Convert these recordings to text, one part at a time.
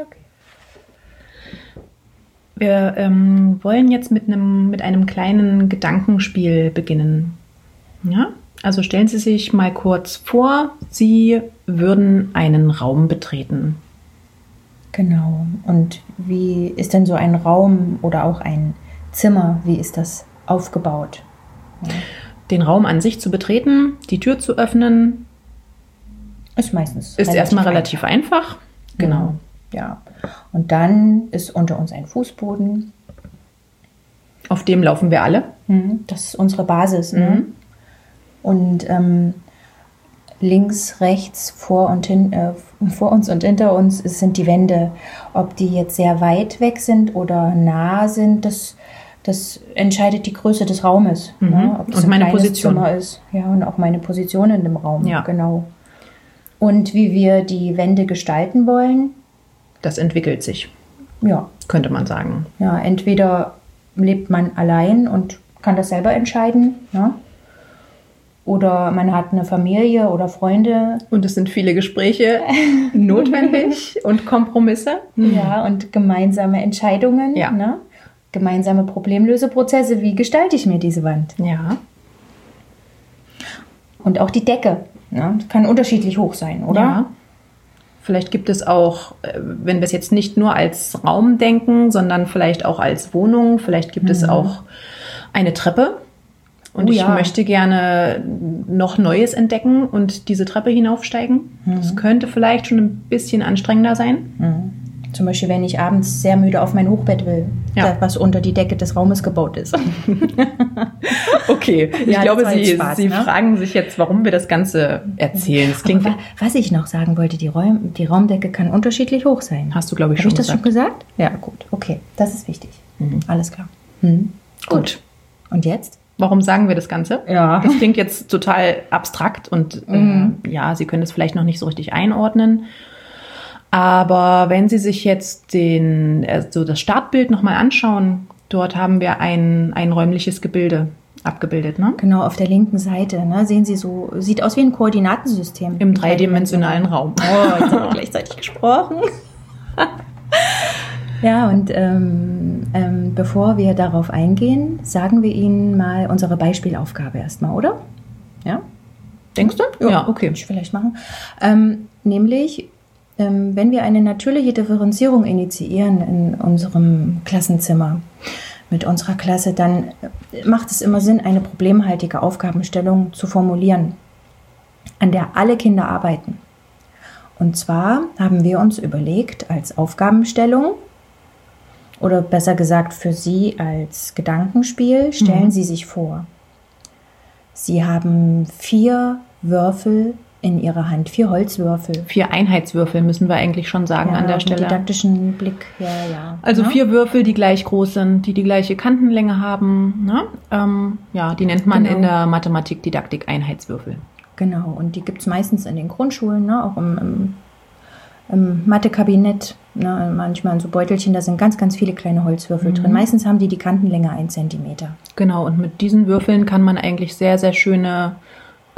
Okay. Wir ähm, wollen jetzt mit einem, mit einem kleinen Gedankenspiel beginnen. Ja? Also stellen Sie sich mal kurz vor, Sie würden einen Raum betreten. Genau. Und wie ist denn so ein Raum oder auch ein Zimmer, wie ist das aufgebaut? Ja. Den Raum an sich zu betreten, die Tür zu öffnen, Ist meistens. ist erstmal relativ einfach. Genau. Ja. Und dann ist unter uns ein Fußboden. Auf dem laufen wir alle. Mhm. Das ist unsere Basis. Ne? Und ähm, links, rechts, vor, und hin, äh, vor uns und hinter uns sind die Wände. Ob die jetzt sehr weit weg sind oder nah sind, das, das entscheidet die Größe des Raumes. Ne? Ob das Und ein meine Position. Zimmer ist. Ja, und auch meine Position in dem Raum. Ja. Genau. Und wie wir die Wände gestalten wollen, Das entwickelt sich, ja, könnte man sagen. ja, entweder lebt man allein und kann das selber entscheiden, ne? oder man hat eine Familie oder Freunde, Und es sind viele Gespräche notwendig und Kompromisse. ja, und gemeinsame Entscheidungen, Ja. ne? gemeinsame Problemlöseprozesse. Wie gestalte ich mir diese Wand? Ja. Und auch die Decke, ne? kann unterschiedlich hoch sein, oder? Ja. Vielleicht gibt es auch, äh, wenn wir es jetzt nicht nur als Raum denken, sondern vielleicht auch als Wohnung, vielleicht gibt es auch eine Treppe. Und Mhm. Oh ich ja. möchte gerne noch Neues entdecken und diese Treppe hinaufsteigen. Mhm. Das könnte vielleicht schon ein bisschen anstrengender sein. Zum Beispiel, wenn ich abends sehr müde auf mein Hochbett will, Ja. was unter die Decke des Raumes gebaut ist. Okay, ich Ja, glaube, das Sie, Spaß, Sie ne? fragen sich jetzt, warum wir das Ganze erzählen. Das klingt, wa- was ich noch sagen wollte, die, Räum, die Raumdecke kann unterschiedlich hoch sein. hast du, glaube ich, Habe schon ich das gesagt. schon gesagt? Ja, gut. Okay, das ist wichtig. Alles klar. Mhm. Gut. Und jetzt? Warum sagen wir das Ganze? Ja. Das klingt jetzt total abstrakt und äh, ja, Sie können es vielleicht noch nicht so richtig einordnen. Aber wenn Sie sich jetzt den, also das Startbild nochmal anschauen, dort haben wir ein, ein räumliches Gebilde abgebildet, ne? Genau, auf der linken Seite ne, sehen Sie so, sieht aus wie ein Koordinatensystem. Im dreidimensionalen Raum. Oh, jetzt haben wir gleichzeitig gesprochen. ja, und ähm, ähm, bevor wir darauf eingehen, sagen wir Ihnen mal unsere Beispielaufgabe erstmal, oder? Ja? Denkst du? Ja, okay. Kann ich vielleicht machen. Ähm, nämlich, wenn wir eine natürliche Differenzierung initiieren in unserem Klassenzimmer mit unserer Klasse, dann macht es immer Sinn, eine problemhaltige Aufgabenstellung zu formulieren, an der alle Kinder arbeiten. Und zwar haben wir uns überlegt, als Aufgabenstellung oder besser gesagt für Sie als Gedankenspiel, stellen Sie sich vor, Sie haben vier Würfel in Ihrer Hand, vier Holzwürfel. Vier Einheitswürfel müssen wir eigentlich schon sagen an der mit Stelle. didaktischen Blick, ja, ja. Also ja? vier Würfel, die gleich groß sind, die die gleiche Kantenlänge haben. Ne? Ähm, ja, die nennt man Genau. in der Mathematik-Didaktik Einheitswürfel. Genau, und die gibt es meistens in den Grundschulen, ne? auch im, im, im Mathekabinett. Ne? Manchmal in so Beutelchen, da sind ganz, ganz viele kleine Holzwürfel drin. Meistens haben die die Kantenlänge 1 Zentimeter. Genau, und mit diesen Würfeln kann man eigentlich sehr, sehr schöne,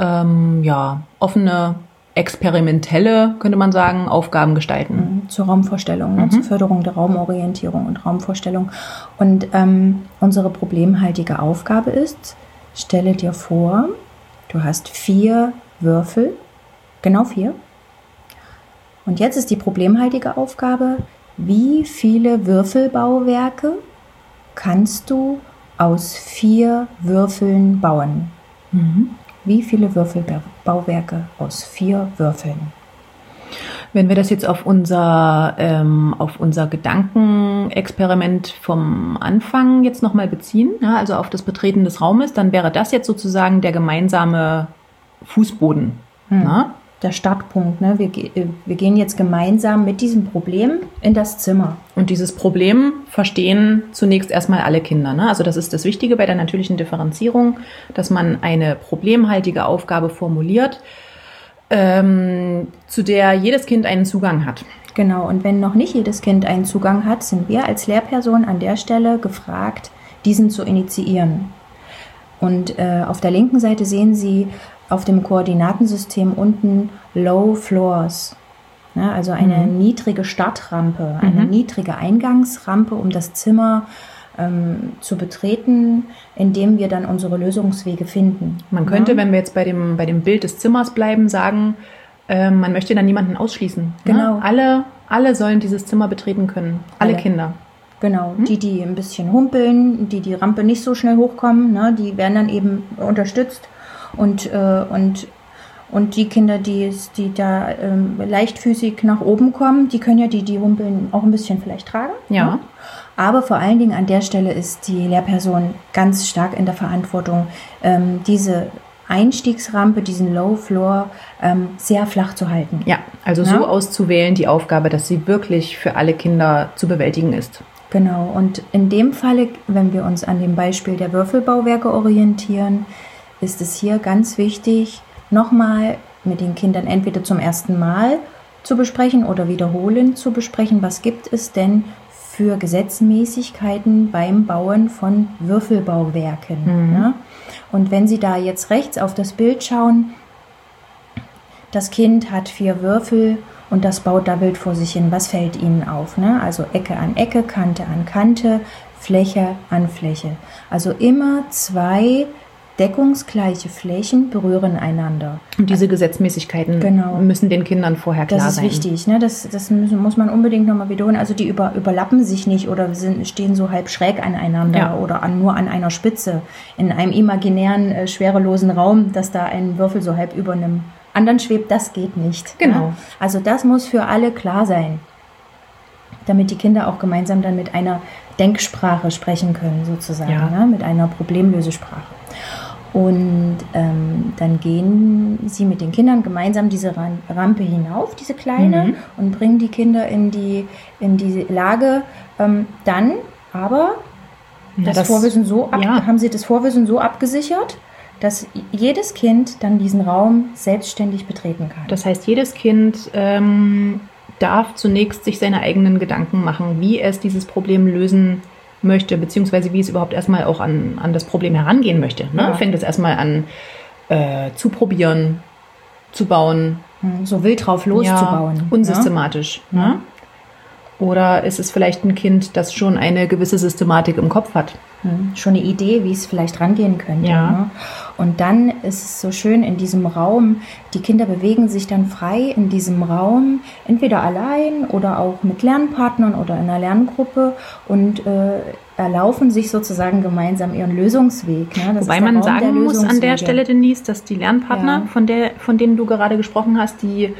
ähm, ja, offene, experimentelle, könnte man sagen, Aufgaben gestalten. zur Raumvorstellung, ne, zur Förderung der Raumorientierung und Raumvorstellung. Und ähm, unsere problemhaltige Aufgabe ist, stelle dir vor, du hast vier Würfel, genau vier. Und jetzt ist die problemhaltige Aufgabe, wie viele Würfelbauwerke kannst du aus vier Würfeln bauen? Wie viele Würfelbauwerke aus vier Würfeln? Wenn wir das jetzt auf unser, ähm, auf unser Gedankenexperiment vom Anfang jetzt nochmal beziehen, ja, also auf das Betreten des Raumes, dann wäre das jetzt sozusagen der gemeinsame Fußboden. Na? Der Startpunkt. Ne? Wir, äh, wir gehen jetzt gemeinsam mit diesem Problem in das Zimmer. Und dieses Problem verstehen zunächst erstmal alle Kinder. Ne? Also das ist das Wichtige bei der natürlichen Differenzierung, dass man eine problemhaltige Aufgabe formuliert, ähm, zu der jedes Kind einen Zugang hat. Genau, und wenn noch nicht jedes Kind einen Zugang hat, sind wir als Lehrperson an der Stelle gefragt, diesen zu initiieren. Und äh, auf der linken Seite sehen Sie auf dem Koordinatensystem unten Low Floors. Ja, also eine Mhm. niedrige Startrampe, eine niedrige Eingangsrampe, um das Zimmer ähm, zu betreten, indem wir dann unsere Lösungswege finden. Man könnte, ja? wenn wir jetzt bei dem, bei dem Bild des Zimmers bleiben, sagen, äh, man möchte dann niemanden ausschließen. Genau. Ne? Alle, alle sollen dieses Zimmer betreten können. Alle, Alle. Kinder. Genau, Hm? die, die ein bisschen humpeln, die die Rampe nicht so schnell hochkommen, ne, die werden dann eben unterstützt und, äh, und, und die Kinder, die, die da ähm, leichtfüßig nach oben kommen, die können ja die, die humpeln, auch ein bisschen vielleicht tragen. Ja. Ne? Aber vor allen Dingen an der Stelle ist die Lehrperson ganz stark in der Verantwortung, ähm, diese Einstiegsrampe, diesen Low Floor ähm, sehr flach zu halten. Ja, also Ja. so auszuwählen, die Aufgabe, dass sie wirklich für alle Kinder zu bewältigen ist. Genau, und in dem Falle, wenn wir uns an dem Beispiel der Würfelbauwerke orientieren, ist es hier ganz wichtig, nochmal mit den Kindern entweder zum ersten Mal zu besprechen oder wiederholend zu besprechen, was gibt es denn für Gesetzmäßigkeiten beim Bauen von Würfelbauwerken. Ne? Und wenn Sie da jetzt rechts auf das Bild schauen, das Kind hat vier Würfel und das baut da wild vor sich hin. Was fällt Ihnen auf? Ne? Also Ecke an Ecke, Kante an Kante, Fläche an Fläche. Also immer zwei deckungsgleiche Flächen berühren einander. Und diese Gesetzmäßigkeiten Genau. müssen den Kindern vorher klar Das ist sein. wichtig, ne? das, das müssen, muss man unbedingt nochmal wiederholen. Also die über, überlappen sich nicht oder sind, stehen so halb schräg aneinander Ja. oder an, nur an einer Spitze in einem imaginären, äh, schwerelosen Raum, dass da ein Würfel so halb über einem anderen schwebt. Das geht nicht. Genau. Ne? Also das muss für alle klar sein, damit die Kinder auch gemeinsam dann mit einer Denksprache sprechen können, sozusagen, Ja. ne? mit einer Problemlösesprache. Und ähm, dann gehen sie mit den Kindern gemeinsam diese Rampe hinauf, diese kleine, Mhm. und bringen die Kinder in die, in die Lage, ähm, dann aber das, das- Vorwissen so ab, ja. haben sie das Vorwissen so abgesichert, dass jedes Kind dann diesen Raum selbstständig betreten kann. Das heißt, jedes Kind ähm, darf zunächst sich seine eigenen Gedanken machen, wie es dieses Problem lösen möchte, beziehungsweise wie es überhaupt erstmal auch an, an das Problem herangehen möchte. Ne? Ja. Fängt es erstmal an äh, zu probieren, zu bauen, Hm, so wild drauf loszubauen. ja, ne? unsystematisch. Ne? Oder ist es vielleicht ein Kind, das schon eine gewisse Systematik im Kopf hat? Hm, Schon eine Idee, wie es vielleicht rangehen könnte. Ja. Ne? Und dann ist es so schön in diesem Raum, die Kinder bewegen sich dann frei in diesem Raum, entweder allein oder auch mit Lernpartnern oder in einer Lerngruppe und äh, erlaufen sich sozusagen gemeinsam ihren Lösungsweg. Ne? Wobei man Raum sagen muss an der. Stelle, Denise, dass die Lernpartner, Ja. von, der, von denen du gerade gesprochen hast, die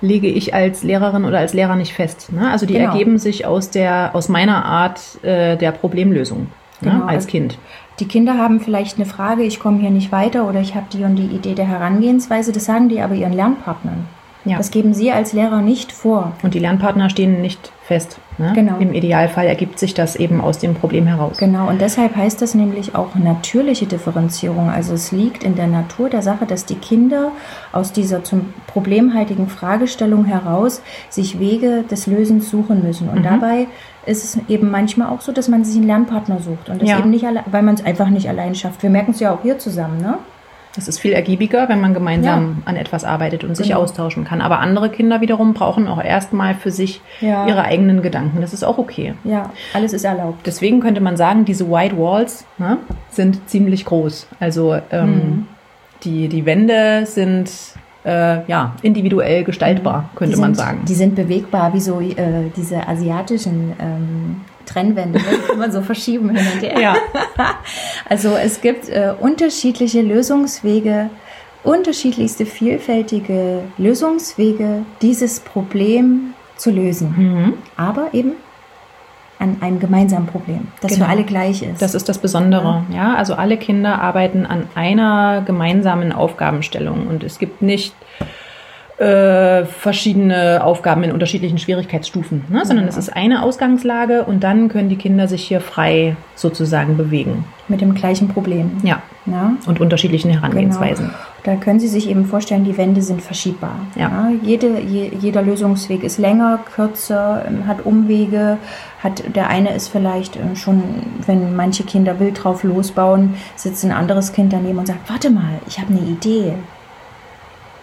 lege ich als Lehrerin oder als Lehrer nicht fest. Ne? Also die Genau. ergeben sich aus, der, aus meiner Art äh, der Problemlösung Genau, ne? als also- Kind. Die Kinder haben vielleicht eine Frage, ich komme hier nicht weiter oder ich habe die und die Idee der Herangehensweise, das sagen die aber ihren Lernpartnern. Ja. Das geben sie als Lehrer nicht vor. Und die Lernpartner stehen nicht fest. Ne? Genau. Im Idealfall ergibt sich das eben aus dem Problem heraus. Genau, und deshalb heißt das nämlich auch natürliche Differenzierung. Also es liegt in der Natur der Sache, dass die Kinder aus dieser zum problemhaltigen Fragestellung heraus sich Wege des Lösens suchen müssen. Und Mhm. dabei ist es eben manchmal auch so, dass man sich einen Lernpartner sucht und das Ja. eben nicht alle, weil man es einfach nicht allein schafft. Wir merken es ja auch hier zusammen, ne? Das ist viel ergiebiger, wenn man gemeinsam an etwas arbeitet und sich Genau. austauschen kann. Aber andere Kinder wiederum brauchen auch erstmal für sich Ja. ihre eigenen Gedanken. Das ist auch okay. Ja, alles ist erlaubt. Deswegen könnte man sagen, diese White Walls ne, sind ziemlich groß. Also ähm, Mhm. die, die Wände sind äh, ja, individuell gestaltbar, könnte die man sind, sagen. Die sind bewegbar, wie so äh, diese asiatischen ähm, Trennwände, die man so verschieben hin und her. Ja. Also es gibt äh, unterschiedliche Lösungswege, unterschiedlichste vielfältige Lösungswege, dieses Problem zu lösen. Mhm. Aber eben an einem gemeinsamen Problem, das Genau. für alle gleich ist. Das ist das Besondere. Ja, also alle Kinder arbeiten an einer gemeinsamen Aufgabenstellung und es gibt nicht äh, verschiedene Aufgaben in unterschiedlichen Schwierigkeitsstufen, ne? sondern es ist eine Ausgangslage und dann können die Kinder sich hier frei sozusagen bewegen. mit dem gleichen Problem. Ja, Ja? und unterschiedlichen Herangehensweisen. Genau. Da können Sie sich eben vorstellen, die Wände sind verschiebbar. Ja. jede, je, jeder Lösungsweg ist länger, kürzer, ähm, hat Umwege. Hat, der eine ist vielleicht ähm, schon, wenn manche Kinder wild drauf losbauen, sitzt ein anderes Kind daneben und sagt, warte mal, ich habe eine Idee.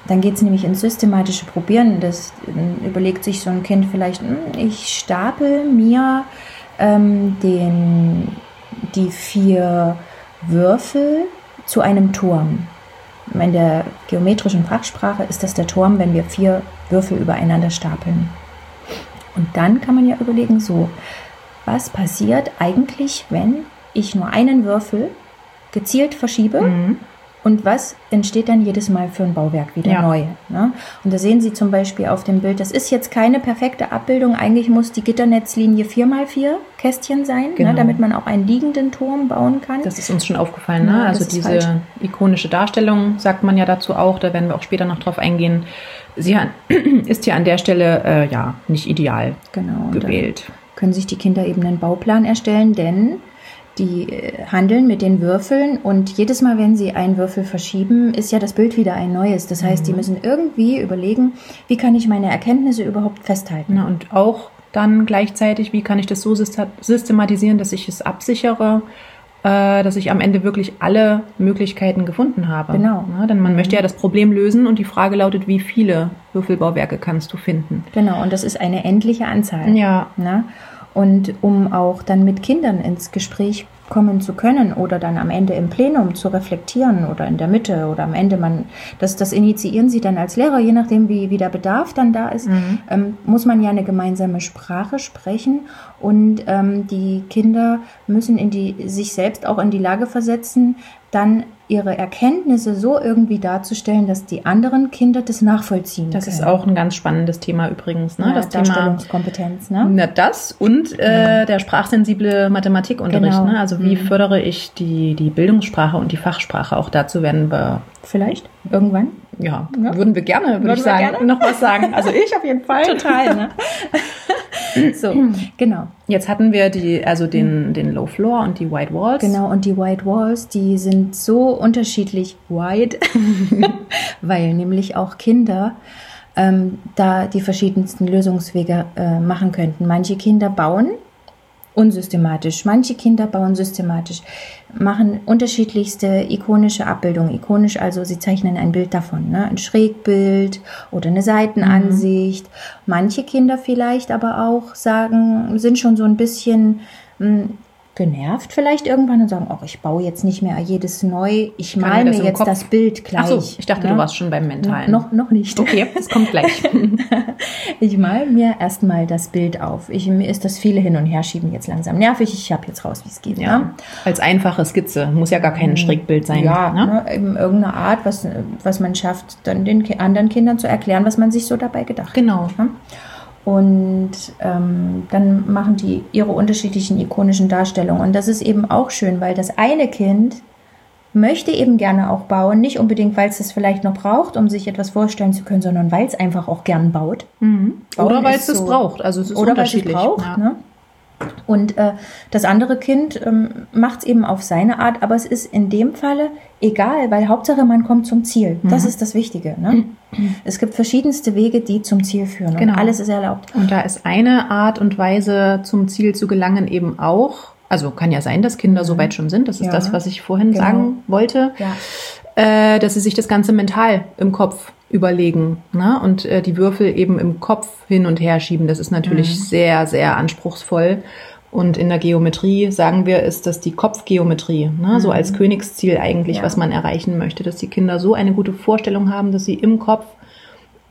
dann geht es nämlich ins systematische Probieren. Das äh, überlegt sich so ein Kind vielleicht, hm, ich stapel mir ähm, den, die vier Würfel zu einem Turm. In der geometrischen Fachsprache ist das der Turm, wenn wir vier Würfel übereinander stapeln. Und dann kann man ja überlegen, so, was passiert eigentlich, wenn ich nur einen Würfel gezielt verschiebe mhm. Und was entsteht dann jedes Mal für ein Bauwerk wieder ja. neu? Ne? Und da sehen Sie zum Beispiel auf dem Bild, das ist jetzt keine perfekte Abbildung. Eigentlich muss die Gitternetzlinie 4x4 Kästchen sein, ne? genau. ne? damit man auch einen liegenden Turm bauen kann. Das ist uns schon aufgefallen. Ne? Ja, also diese falsch. ikonische Darstellung sagt man ja dazu auch, da werden wir auch später noch drauf eingehen. Sie ist hier an der Stelle äh, ja nicht ideal genau, gewählt. Können sich die Kinder eben einen Bauplan erstellen, denn die äh, handeln mit den Würfeln und jedes Mal, wenn sie einen Würfel verschieben, ist ja das Bild wieder ein neues. Das heißt, mhm. die müssen irgendwie überlegen, wie kann ich meine Erkenntnisse überhaupt festhalten. Na, und auch dann gleichzeitig, wie kann ich das so systematisieren, dass ich es absichere, äh, dass ich am Ende wirklich alle Möglichkeiten gefunden habe. Genau. Ja, denn man mhm. möchte ja das Problem lösen und die Frage lautet, wie viele Würfelbauwerke kannst du finden? Genau, und das ist eine endliche Anzahl. Ja. Na? Und um auch dann mit Kindern ins Gespräch kommen zu können oder dann am Ende im Plenum zu reflektieren oder in der Mitte oder am Ende man, das, das initiieren sie dann als Lehrer, je nachdem wie, wie der Bedarf dann da ist, mhm. ähm, muss man ja eine gemeinsame Sprache sprechen und ähm, die Kinder müssen in die, sich selbst auch in die Lage versetzen, dann ihre Erkenntnisse so irgendwie darzustellen, dass die anderen Kinder das nachvollziehen Das können. ist auch ein ganz spannendes Thema übrigens. Ne? Ja, das Darstellungskompetenz. Thema, ne? Na, das und äh, der sprachsensible Mathematikunterricht. Genau. Ne? Also wie mhm. fördere ich die, die Bildungssprache und die Fachsprache? Auch dazu werden wir vielleicht irgendwann. Ja, ja. würden wir gerne, würde ich sagen, gerne? noch was sagen. Also ich auf jeden Fall. Total. Ne? so, genau. Jetzt hatten wir die, also den, den Low Floor und die White Walls. Genau, und die White Walls, die sind so unterschiedlich wide, weil nämlich auch Kinder ähm, da die verschiedensten Lösungswege äh, machen könnten. Manche Kinder bauen unsystematisch. Manche Kinder bauen systematisch, machen unterschiedlichste ikonische Abbildungen. Ikonisch also, sie zeichnen ein Bild davon, ne? ein Schrägbild oder eine Seitenansicht. Mhm. Manche Kinder vielleicht aber auch sagen, sind schon so ein bisschen hm, genervt vielleicht irgendwann und sagen, oh, ich baue jetzt nicht mehr jedes neu, ich male mir jetzt Kopf? das Bild gleich. Ach so, ich dachte, ja? du warst schon beim Mentalen. Noch, noch nicht. Okay, es kommt gleich. ich male mir erstmal das Bild auf. Ich, mir ist das viele hin und her schieben jetzt langsam nervig. Ich habe jetzt raus, wie es geht. Ja. Ne? Als einfache Skizze, muss ja gar kein mhm. Schrägbild sein. Ja, ne? Ne, eben irgendeine Art, was, was man schafft, dann den anderen Kindern zu erklären, was man sich so dabei gedacht genau. hat. Genau. Und ähm, dann machen die ihre unterschiedlichen ikonischen Darstellungen. Und das ist eben auch schön, weil das eine Kind möchte eben gerne auch bauen, nicht unbedingt, weil es es vielleicht noch braucht, um sich etwas vorstellen zu können, sondern weil es einfach auch gern baut. Mhm. Oder weil es so, es braucht. Also es ist oder weil es braucht. Ja. Ne? Und äh, das andere Kind ähm, macht es eben auf seine Art, aber es ist in dem Falle egal, weil Hauptsache man kommt zum Ziel. Mhm. Das ist das Wichtige. Ne? Mhm. Es gibt verschiedenste Wege, die zum Ziel führen. Genau. Und alles ist erlaubt. Und da ist eine Art und Weise, zum Ziel zu gelangen, eben auch. Also kann ja sein, dass Kinder mhm. so weit schon sind. Das ist ja. das, was ich vorhin genau. sagen wollte. Ja. Äh, dass sie sich das Ganze mental im Kopf überlegen ne? und äh, die Würfel eben im Kopf hin und her schieben. Das ist natürlich mhm. sehr, sehr anspruchsvoll. Und in der Geometrie sagen wir, ist das die Kopfgeometrie, ne? Mhm. so als Königsziel eigentlich, ja. was man erreichen möchte, dass die Kinder so eine gute Vorstellung haben, dass sie im Kopf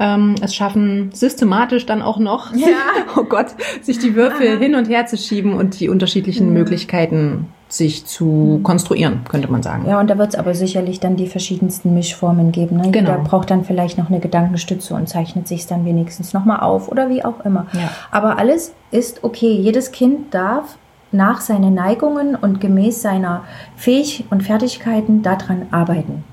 ähm, es schaffen, systematisch dann auch noch, ja. oh Gott, sich die Würfel hin und her zu schieben und die unterschiedlichen mhm. Möglichkeiten sich zu mhm. konstruieren, könnte man sagen. Ja, und da wird es aber sicherlich dann die verschiedensten Mischformen geben. Ne? Genau. Jeder braucht dann vielleicht noch eine Gedankenstütze und zeichnet sich dann wenigstens nochmal auf oder wie auch immer. Ja. Aber alles ist okay. Jedes Kind darf nach seinen Neigungen und gemäß seiner Fähig und Fertigkeiten daran arbeiten.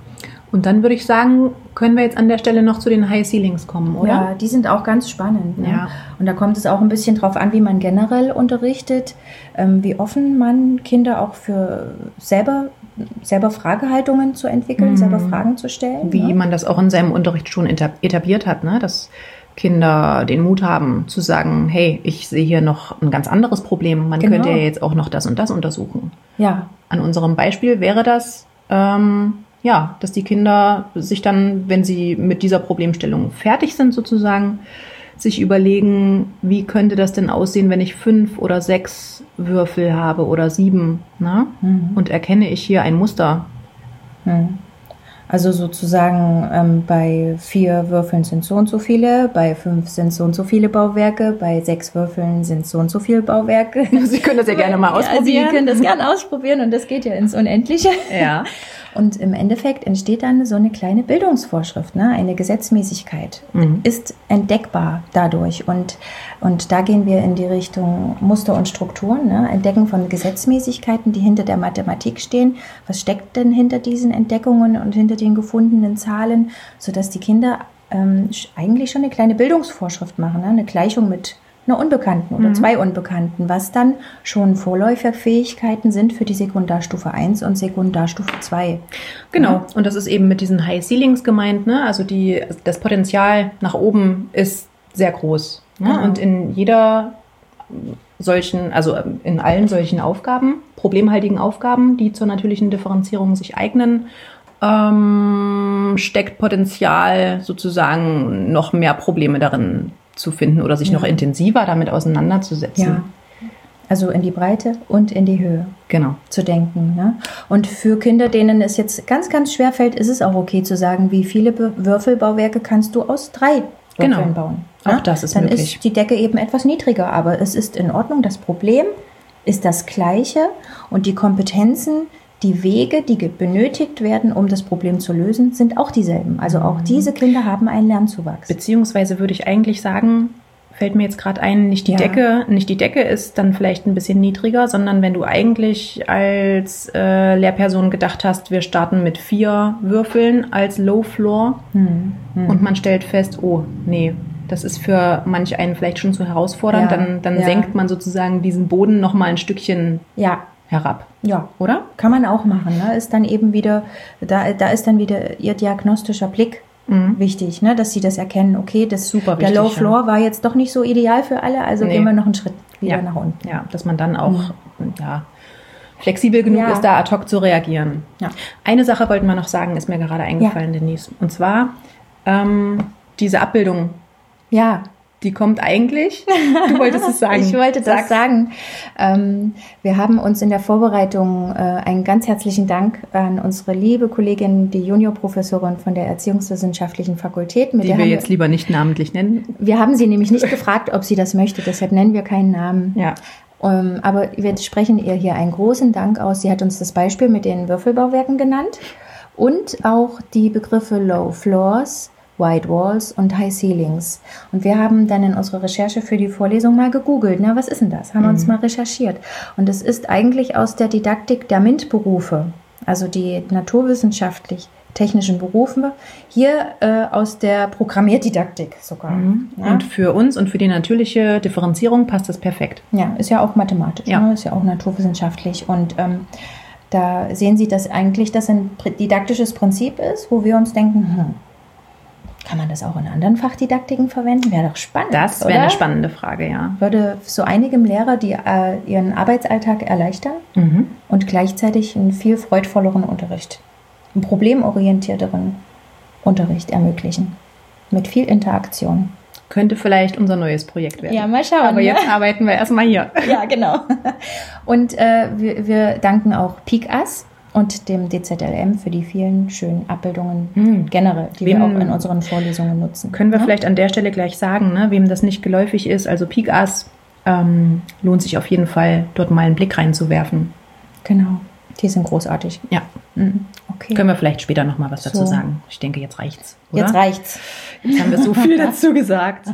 Und dann würde ich sagen, können wir jetzt an der Stelle noch zu den High Ceilings kommen, oder? Ja, die sind auch ganz spannend. Ne? Ja. Und da kommt es auch ein bisschen drauf an, wie man generell unterrichtet, ähm, wie offen man Kinder auch für selber selber Fragehaltungen zu entwickeln, mhm. selber Fragen zu stellen. Wie ne? man das auch in seinem Unterricht schon etabliert hat, ne? dass Kinder den Mut haben zu sagen, hey, ich sehe hier noch ein ganz anderes Problem, man genau. könnte ja jetzt auch noch das und das untersuchen. Ja. An unserem Beispiel wäre das, ähm, ja, dass die Kinder sich dann, wenn sie mit dieser Problemstellung fertig sind sozusagen, sich überlegen, wie könnte das denn aussehen, wenn ich fünf oder sechs Würfel habe oder sieben, ne? Mhm. Und erkenne ich hier ein Muster. Hm. Also sozusagen ähm, bei vier Würfeln sind so und so viele, bei fünf sind so und so viele Bauwerke, bei sechs Würfeln sind so und so viele Bauwerke. Sie können das ja gerne mal Ja, ausprobieren. Sie können das gerne ausprobieren und das geht ja ins Unendliche. Ja. Und im Endeffekt entsteht dann so eine kleine Bildungsvorschrift, ne? eine Gesetzmäßigkeit Mhm. ist entdeckbar dadurch. Und, und da gehen wir in die Richtung Muster und Strukturen, ne? Entdecken von Gesetzmäßigkeiten, die hinter der Mathematik stehen. Was steckt denn hinter diesen Entdeckungen und hinter den gefundenen Zahlen, sodass die Kinder ähm, eigentlich schon eine kleine Bildungsvorschrift machen, ne? eine Gleichung mit einer Unbekannten oder zwei Unbekannten, was dann schon Vorläuferfähigkeiten sind für die Sekundarstufe 1 und Sekundarstufe 2. Genau. Und das ist eben mit diesen High Ceilings gemeint, ne? Also die, das Potenzial nach oben ist sehr groß. Ne? Genau. Und in jeder solchen, also in allen solchen Aufgaben, problemhaltigen Aufgaben, die zur natürlichen Differenzierung sich eignen, ähm, steckt Potenzial sozusagen noch mehr Probleme darin zu finden oder sich Ja. noch intensiver damit auseinanderzusetzen. Ja. Also in die Breite und in die Höhe Genau. zu denken. Ne? Und für Kinder, denen es jetzt ganz, ganz schwer fällt, ist es auch okay zu sagen, wie viele Würfelbauwerke kannst du aus drei Genau. Würfeln bauen. Auch das ist Dann möglich. ist die Decke eben etwas niedriger, aber es ist in Ordnung. Das Problem ist das gleiche und die Kompetenzen, die Wege, die benötigt werden, um das Problem zu lösen, sind auch dieselben. Also auch Mhm. diese Kinder haben einen Lernzuwachs. Beziehungsweise würde ich eigentlich sagen, fällt mir jetzt gerade ein, nicht die Ja. Decke, nicht die Decke ist dann vielleicht ein bisschen niedriger, sondern wenn du eigentlich als äh, Lehrperson gedacht hast, wir starten mit vier Würfeln als Low Floor Hm. Hm. und man stellt fest, oh, nee, das ist für manch einen vielleicht schon zu herausfordernd, Ja, dann, dann ja. senkt man sozusagen diesen Boden noch mal ein Stückchen ja, herab, ja, oder? Kann man auch machen. Ne? Ist dann eben wieder, da, da ist dann wieder ihr diagnostischer Blick Mhm. wichtig, ne? dass sie das erkennen, okay, das, Super der wichtig, Low ja. Floor war jetzt doch nicht so ideal für alle, also Nee. gehen wir noch einen Schritt wieder Ja. nach unten. Ja, dass man dann auch ja, flexibel genug Ja. ist, da ad hoc zu reagieren. Ja. Eine Sache wollten wir noch sagen, ist mir gerade eingefallen, Denise. Und zwar ähm, diese Abbildung, Ja, die kommt eigentlich. Du wolltest es sagen. ich wollte das Sag's. sagen. Ähm, wir haben uns in der Vorbereitung äh, einen ganz herzlichen Dank an unsere liebe Kollegin, die Juniorprofessorin von der Erziehungswissenschaftlichen Fakultät, mit Die der wir haben jetzt lieber nicht namentlich nennen. wir haben sie nämlich nicht gefragt, ob sie das möchte, deshalb nennen wir keinen Namen. Ja. Ähm, aber wir sprechen ihr hier einen großen Dank aus. Sie hat uns das Beispiel mit den Würfelbauwerken genannt und auch die Begriffe Low Floors, Wide Walls und High Ceilings. Und wir haben dann in unserer Recherche für die Vorlesung mal gegoogelt. Na, was ist denn das? Haben uns mal recherchiert. Und es ist eigentlich aus der Didaktik der MINT-Berufe, also die naturwissenschaftlich technischen Berufe, hier äh, aus der Programmierdidaktik sogar. Ja? Und für uns und für die natürliche Differenzierung passt das perfekt. Ja, ist ja auch mathematisch, Ja. Ne? ist ja auch naturwissenschaftlich. Und ähm, da sehen Sie, dass eigentlich das ein didaktisches Prinzip ist, wo wir uns denken, hm, kann man das auch in anderen Fachdidaktiken verwenden? Wäre doch spannend. Das wäre eine spannende Frage, ja. Würde so einigem Lehrer die, äh, ihren Arbeitsalltag erleichtern Mhm. und gleichzeitig einen viel freudvolleren Unterricht, einen problemorientierteren Unterricht ermöglichen. Mit viel Interaktion. Könnte vielleicht unser neues Projekt werden. Ja, mal schauen, Aber ne? jetzt arbeiten wir erstmal hier. Ja, genau. Und äh, wir, wir danken auch PICAS und dem DZLM für die vielen schönen Abbildungen Hm. generell, die Wem- wir auch in unseren Vorlesungen nutzen. Können wir Ja? vielleicht an der Stelle gleich sagen, ne, wem das nicht geläufig ist, also Pikas, ähm, lohnt sich auf jeden Fall, dort mal einen Blick reinzuwerfen. Genau. Die sind großartig. Ja, Mhm. Okay. können wir vielleicht später nochmal was dazu So. sagen. Ich denke, jetzt reicht's. Oder? Jetzt reicht's. Jetzt haben wir so viel dazu gesagt.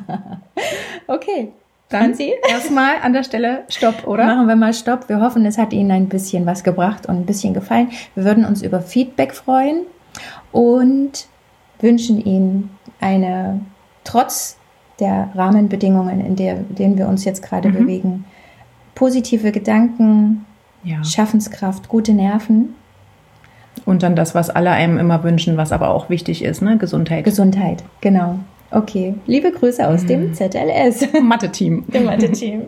Okay. Dann erstmal an der Stelle Stopp, oder? Machen wir mal Stopp. Wir hoffen, es hat Ihnen ein bisschen was gebracht und ein bisschen gefallen. Wir würden uns über Feedback freuen und wünschen Ihnen eine, trotz der Rahmenbedingungen, in der, denen wir uns jetzt gerade Mhm. bewegen, positive Gedanken, Ja. Schaffenskraft, gute Nerven, Und dann das, was alle einem immer wünschen, was aber auch wichtig ist, ne? Gesundheit. Gesundheit. Genau. Okay. Liebe Grüße aus dem ZLS, Mathe-Team. dem Mathe-Team.